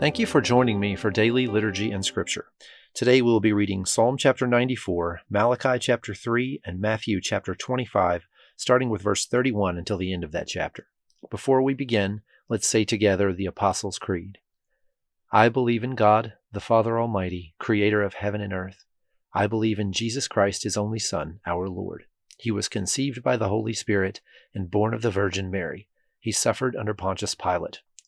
Thank you for joining me for daily liturgy and scripture. Today we'll be reading Psalm chapter 94, Malachi chapter 3, and Matthew chapter 25, starting with verse 31 until the end of that chapter. Before we begin, let's say together the Apostles' Creed. I believe in God, the Father Almighty, creator of heaven and earth. I believe in Jesus Christ, his only Son, our Lord. He was conceived by the Holy Spirit and born of the Virgin Mary. He suffered under Pontius Pilate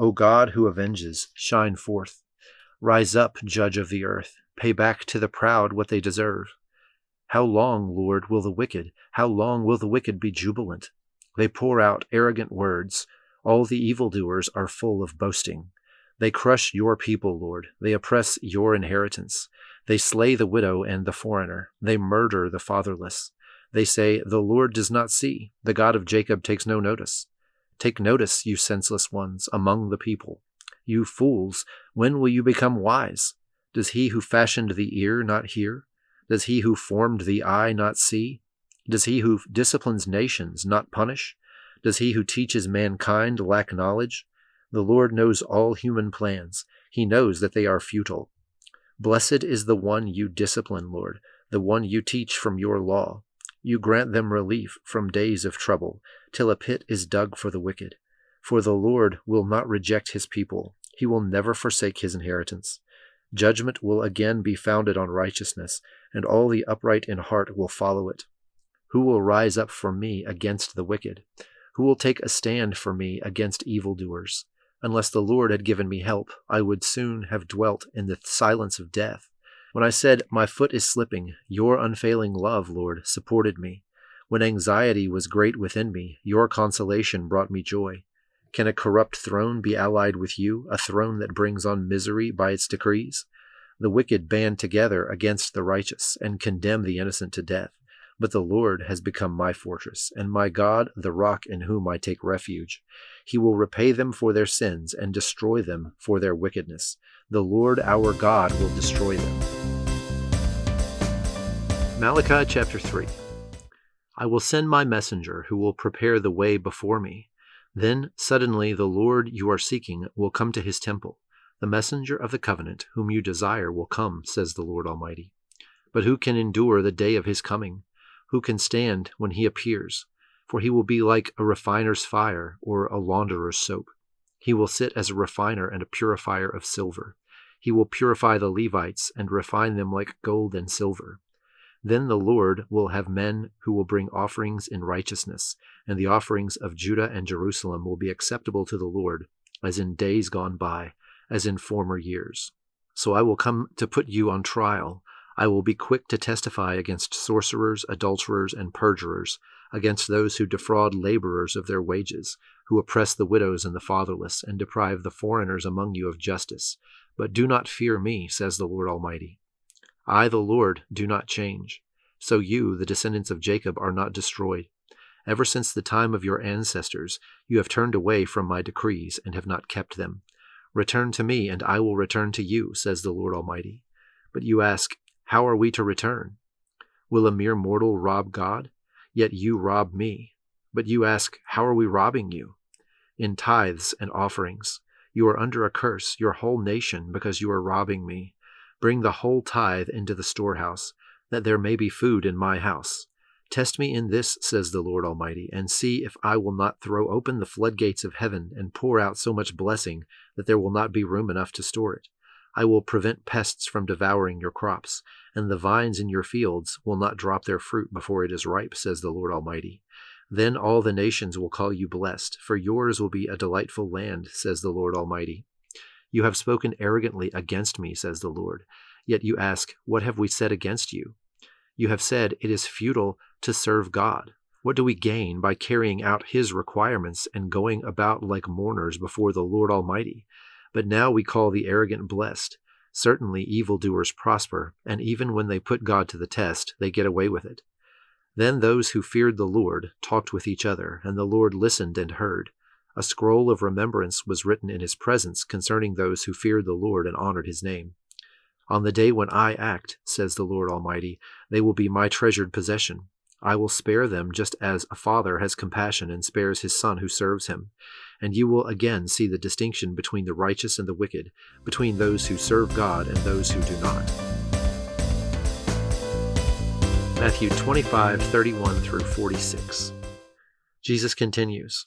O God who avenges, shine forth. Rise up, judge of the earth. Pay back to the proud what they deserve. How long, Lord, will the wicked, how long will the wicked be jubilant? They pour out arrogant words. All the evildoers are full of boasting. They crush your people, Lord. They oppress your inheritance. They slay the widow and the foreigner. They murder the fatherless. They say, The Lord does not see. The God of Jacob takes no notice. Take notice, you senseless ones, among the people. You fools, when will you become wise? Does he who fashioned the ear not hear? Does he who formed the eye not see? Does he who disciplines nations not punish? Does he who teaches mankind lack knowledge? The Lord knows all human plans. He knows that they are futile. Blessed is the one you discipline, Lord, the one you teach from your law. You grant them relief from days of trouble, till a pit is dug for the wicked. For the Lord will not reject his people, he will never forsake his inheritance. Judgment will again be founded on righteousness, and all the upright in heart will follow it. Who will rise up for me against the wicked? Who will take a stand for me against evildoers? Unless the Lord had given me help, I would soon have dwelt in the silence of death. When I said, My foot is slipping, your unfailing love, Lord, supported me. When anxiety was great within me, your consolation brought me joy. Can a corrupt throne be allied with you, a throne that brings on misery by its decrees? The wicked band together against the righteous and condemn the innocent to death. But the Lord has become my fortress, and my God the rock in whom I take refuge. He will repay them for their sins and destroy them for their wickedness. The Lord our God will destroy them. Malachi chapter 3 I will send my messenger who will prepare the way before me. Then suddenly the Lord you are seeking will come to his temple. The messenger of the covenant whom you desire will come, says the Lord Almighty. But who can endure the day of his coming? Who can stand when he appears? For he will be like a refiner's fire or a launderer's soap. He will sit as a refiner and a purifier of silver. He will purify the Levites and refine them like gold and silver. Then the Lord will have men who will bring offerings in righteousness, and the offerings of Judah and Jerusalem will be acceptable to the Lord, as in days gone by, as in former years. So I will come to put you on trial. I will be quick to testify against sorcerers, adulterers, and perjurers, against those who defraud laborers of their wages, who oppress the widows and the fatherless, and deprive the foreigners among you of justice. But do not fear me, says the Lord Almighty. I, the Lord, do not change. So you, the descendants of Jacob, are not destroyed. Ever since the time of your ancestors, you have turned away from my decrees and have not kept them. Return to me, and I will return to you, says the Lord Almighty. But you ask, How are we to return? Will a mere mortal rob God? Yet you rob me. But you ask, How are we robbing you? In tithes and offerings. You are under a curse, your whole nation, because you are robbing me. Bring the whole tithe into the storehouse, that there may be food in my house. Test me in this, says the Lord Almighty, and see if I will not throw open the floodgates of heaven and pour out so much blessing that there will not be room enough to store it. I will prevent pests from devouring your crops, and the vines in your fields will not drop their fruit before it is ripe, says the Lord Almighty. Then all the nations will call you blessed, for yours will be a delightful land, says the Lord Almighty. You have spoken arrogantly against me, says the Lord. Yet you ask, What have we said against you? You have said, It is futile to serve God. What do we gain by carrying out his requirements and going about like mourners before the Lord Almighty? But now we call the arrogant blessed. Certainly evildoers prosper, and even when they put God to the test, they get away with it. Then those who feared the Lord talked with each other, and the Lord listened and heard. A scroll of remembrance was written in his presence concerning those who feared the Lord and honored his name. On the day when I act, says the Lord Almighty, they will be my treasured possession. I will spare them just as a father has compassion and spares his son who serves him. And you will again see the distinction between the righteous and the wicked, between those who serve God and those who do not. Matthew 25, 31 through 46. Jesus continues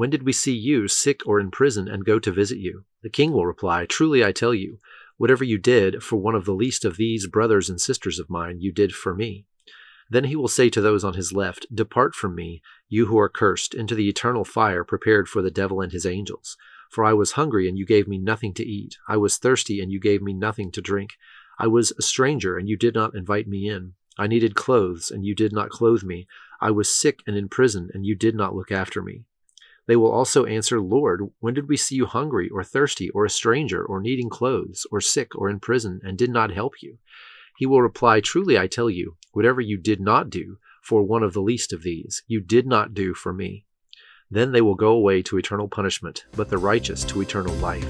When did we see you sick or in prison and go to visit you? The king will reply, Truly I tell you, whatever you did for one of the least of these brothers and sisters of mine, you did for me. Then he will say to those on his left, Depart from me, you who are cursed, into the eternal fire prepared for the devil and his angels. For I was hungry, and you gave me nothing to eat. I was thirsty, and you gave me nothing to drink. I was a stranger, and you did not invite me in. I needed clothes, and you did not clothe me. I was sick and in prison, and you did not look after me. They will also answer, Lord, when did we see you hungry, or thirsty, or a stranger, or needing clothes, or sick, or in prison, and did not help you? He will reply, Truly I tell you, whatever you did not do for one of the least of these, you did not do for me. Then they will go away to eternal punishment, but the righteous to eternal life.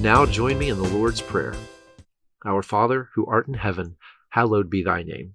Now join me in the Lord's Prayer. Our Father, who art in heaven, hallowed be thy name.